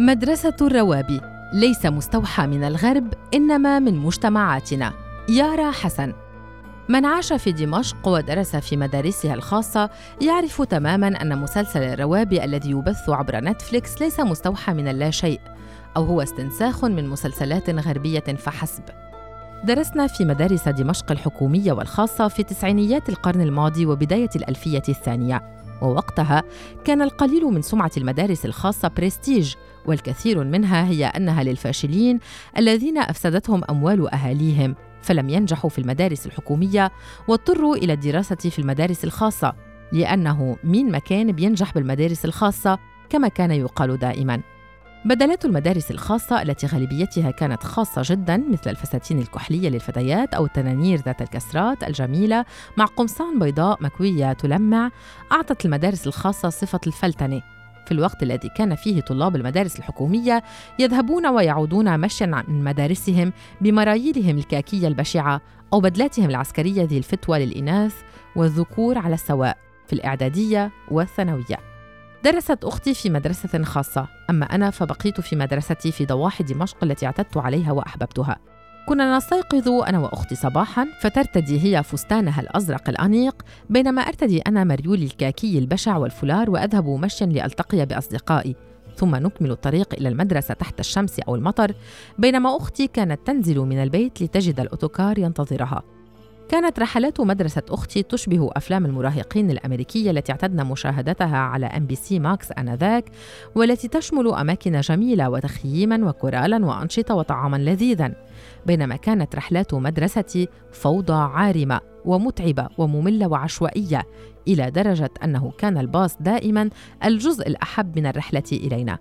مدرسة الروابي. ليس مستوحى من الغرب إنما من مجتمعاتنا. يارا حسن. من عاش في دمشق ودرس في مدارسها الخاصة يعرف تماما أن مسلسل الروابي الذي يبث عبر نتفليكس ليس مستوحى من اللاشيء أو هو استنساخ من مسلسلات غربية فحسب. درسنا في مدارس دمشق الحكومية والخاصة في تسعينيات القرن الماضي وبداية الألفية الثانية. ووقتها كان القليل من سمعة المدارس الخاصة بريستيج والكثير منها هي أنها للفاشلين الذين أفسدتهم أموال أهاليهم فلم ينجحوا في المدارس الحكومية واضطروا إلى الدراسة في المدارس الخاصة لأنه مين مكان بينجح بالمدارس الخاصة كما كان يقال دائماً. بدلات المدارس الخاصة التي غالبيتها كانت خاصة جدا مثل الفساتين الكحلية للفتيات أو التنانير ذات الكسرات الجميلة مع قمصان بيضاء مكوية تلمع أعطت المدارس الخاصة صفة الفلتنة. في الوقت الذي كان فيه طلاب المدارس الحكومية يذهبون ويعودون مشيا من مدارسهم بمرايلهم الكاكية البشعة أو بدلاتهم العسكرية ذي الفتوى للإناث والذكور على السواء في الإعدادية والثانوية. درست أختي في مدرسة خاصة أما أنا فبقيت في مدرستي في ضواحي دمشق التي اعتدت عليها وأحببتها. كنا نستيقظ أنا وأختي صباحا فترتدي هي فستانها الأزرق الأنيق بينما أرتدي أنا مريولي الكاكي البشع والفلار وأذهب مشيا لألتقي بأصدقائي. ثم نكمل الطريق إلى المدرسة تحت الشمس أو المطر بينما أختي كانت تنزل من البيت لتجد ال autocar ينتظرها. كانت رحلات مدرسة أختي تشبه أفلام المراهقين الأمريكية التي اعتدنا مشاهدتها على MBC Max آنذاك والتي تشمل أماكن جميلة وتخييما وكورالا وأنشطة وطعاما لذيذا. بينما كانت رحلات مدرستي فوضى عارمة ومتعبة ومملة وعشوائية إلى درجة أنه كان الباص دائما الجزء الأحب من الرحلة إلينا.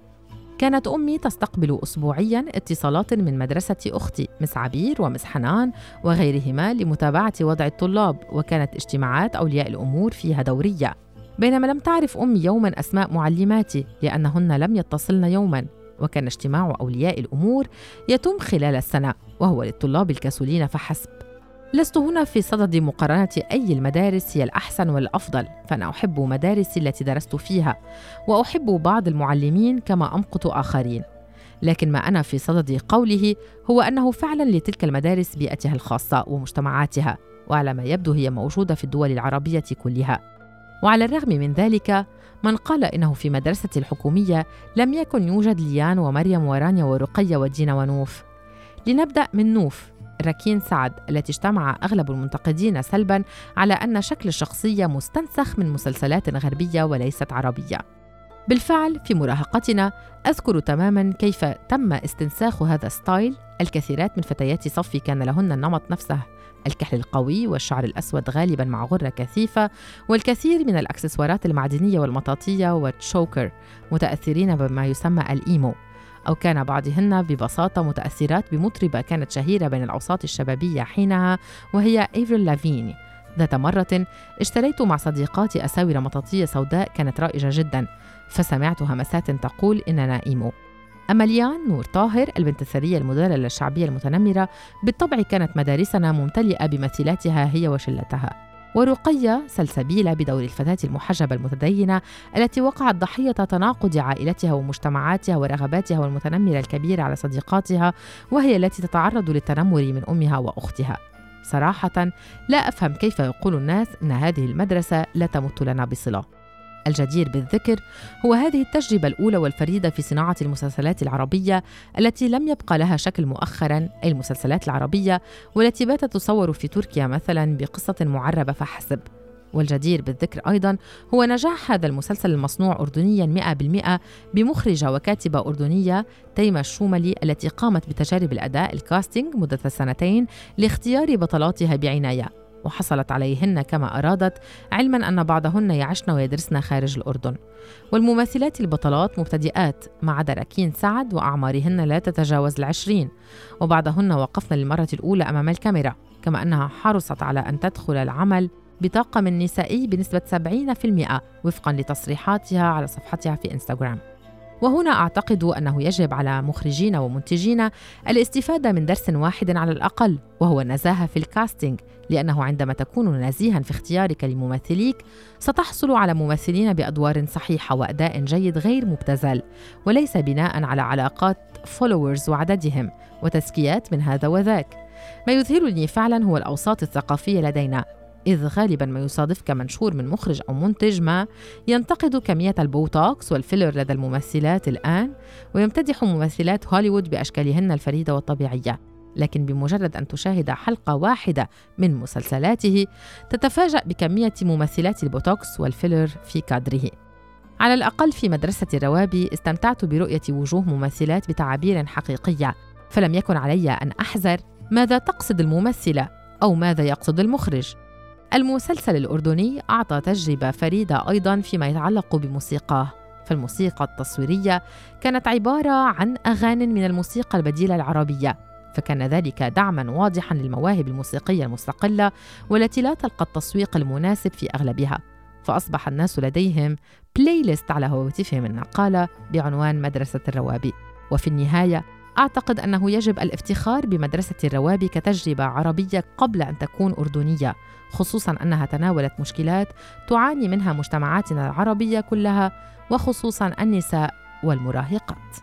كانت أمي تستقبل أسبوعيا اتصالات من مدرسة أختي مس عبير ومس حنان وغيرهما لمتابعة وضع الطلاب وكانت اجتماعات أولياء الأمور فيها دورية. بينما لم تعرف أمي يوما أسماء معلماتي لأنهن لم يتصلن يوما وكان اجتماع أولياء الأمور يتم خلال السنة وهو للطلاب الكسولين فحسب. لست هنا في صدد مقارنة أي المدارس هي الأحسن والأفضل، فأنا أحب مدارسي التي درست فيها، وأحب بعض المعلمين كما أمقت آخرين. لكن ما أنا في صدد قوله هو أنه فعلا لتلك المدارس بيئتها الخاصة ومجتمعاتها، وعلى ما يبدو هي موجودة في الدول العربية كلها. وعلى الرغم من ذلك من قال إنه في مدرستي الحكومية لم يكن يوجد ليان ومريم ورانيا ورقية ودينا ونوف. لنبدأ من نوف راكين سعد التي اجتمع أغلب المنتقدين سلبا على أن شكل الشخصية مستنسخ من مسلسلات غربية وليست عربية. بالفعل في مراهقتنا أذكر تماما كيف تم استنساخ هذا ستايل. الكثيرات من فتيات صفي كان لهن النمط نفسه. الكحل القوي والشعر الأسود غالبا مع غرة كثيفة والكثير من الأكسسوارات المعدنية والمطاطية وال choker متأثرين بما يسمى ال emo. أو كان بعضهن ببساطة متأثرات بمطربة كانت شهيرة بين الأوساط الشبابية حينها وهي أفريل لافين ذات مرة اشتريت مع صديقاتي أساور مطاطية سوداء كانت رائجة جدا فسمعت همسات تقول إننا emo أما ليان نور طاهر البنت الثرية المدللة الشعبية المتنمرة بالطبع كانت مدارسنا ممتلئة بمثيلاتها هي وشلتها. ورقية سلسبيلة بدور الفتاة المحجبة المتدينة التي وقعت ضحية تناقض عائلتها ومجتمعاتها ورغباتها والمتنمرة الكبيرة على صديقاتها وهي التي تتعرض للتنمر من أمها وأختها. صراحة لا أفهم كيف يقول الناس أن هذه المدرسة لا تمت لنا بصلة. الجدير بالذكر هو هذه التجربة الأولى والفريدة في صناعة المسلسلات العربية التي لم يبقى لها شكل مؤخرا أي المسلسلات العربية والتي باتت تصور في تركيا مثلا بقصة معربة فحسب. والجدير بالذكر أيضا هو نجاح هذا المسلسل المصنوع أردنيا 100% بمخرجة وكاتبة أردنية تيمة الشوملي التي قامت بتجارب الأداء الكاستينج مدة سنتين لاختيار بطلاتها بعناية. وحصلت عليهن كما أرادت علما أن بعضهن يعشن ويدرسن خارج الأردن. والممثلات البطلات مبتدئات ما عدا راكين سعد وأعمارهن لا تتجاوز العشرين وبعضهن وقفن للمرة الأولى أمام الكاميرا كما أنها حرصت على أن تدخل العمل بطاقم نسائي بنسبة 70% وفقا لتصريحاتها على صفحتها في إنستغرام. وهنا أعتقد أنه يجب على مخرجين ومنتجين الاستفادة من درس واحد على الأقل وهو النزاهة في الكاستينج لأنه عندما تكون نزيها في اختيارك لممثليك ستحصل على ممثلين بأدوار صحيحة وأداء جيد غير مبتذل وليس بناء على علاقات followers وعددهم وتزكيات من هذا وذاك. ما يذهلني فعلا هو الأوساط الثقافية لدينا. إذ غالبا ما يصادفك منشور من مخرج أو منتج ما ينتقد كمية البوتوكس وال filler لدى الممثلات الآن ويمتدح ممثلات هوليوود بأشكالهن الفريدة والطبيعية. لكن بمجرد أن تشاهد حلقة واحدة من مسلسلاته تتفاجأ بكمية ممثلات البوتوكس وال filler في كادره. على الأقل في مدرسة الروابي استمتعت برؤية وجوه ممثلات بتعابير حقيقية. فلم يكن علي أن أحذر ماذا تقصد الممثلة أو ماذا يقصد المخرج. المسلسل الأردني أعطى تجربة فريدة أيضا فيما يتعلق بموسيقاه فالموسيقى التصويرية كانت عبارة عن أغاني من الموسيقى البديلة العربية فكان ذلك دعما واضحا للمواهب الموسيقية المستقلة والتي لا تلقى التسويق المناسب في أغلبها. فأصبح الناس لديهم بلاي ليست على هواتفهم النقالة بعنوان مدرسة الروابي. وفي النهاية أعتقد أنه يجب الافتخار بمدرسة الروابي كتجربة عربية قبل أن تكون أردنية خصوصا أنها تناولت مشكلات تعاني منها مجتمعاتنا العربية كلها وخصوصا النساء والمراهقات.